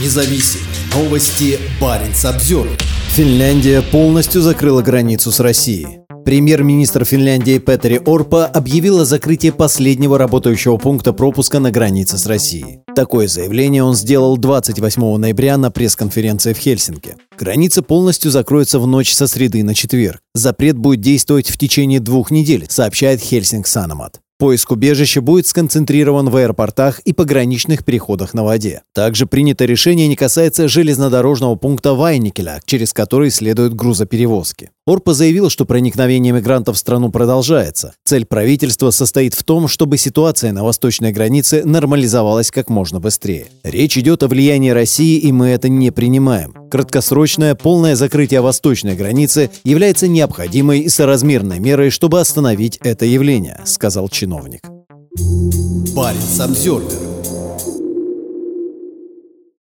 независим. Новости Баренц обзор. Финляндия полностью закрыла границу с Россией. Премьер-министр Финляндии Петери Орпа объявил о закрытии последнего работающего пункта пропуска на границе с Россией. Такое заявление он сделал 28 ноября на пресс-конференции в Хельсинки. Граница полностью закроется в ночь со среды на четверг. Запрет будет действовать в течение двух недель, сообщает Хельсинг Санамат. Поиск убежища будет сконцентрирован в аэропортах и пограничных переходах на воде. Также принято решение не касается железнодорожного пункта Вайникеля, через который следуют грузоперевозки. Орпа заявил, что проникновение мигрантов в страну продолжается. Цель правительства состоит в том, чтобы ситуация на восточной границе нормализовалась как можно быстрее. Речь идет о влиянии России, и мы это не принимаем. Краткосрочное полное закрытие восточной границы является необходимой и соразмерной мерой, чтобы остановить это явление, сказал чиновник. Баренц обзервер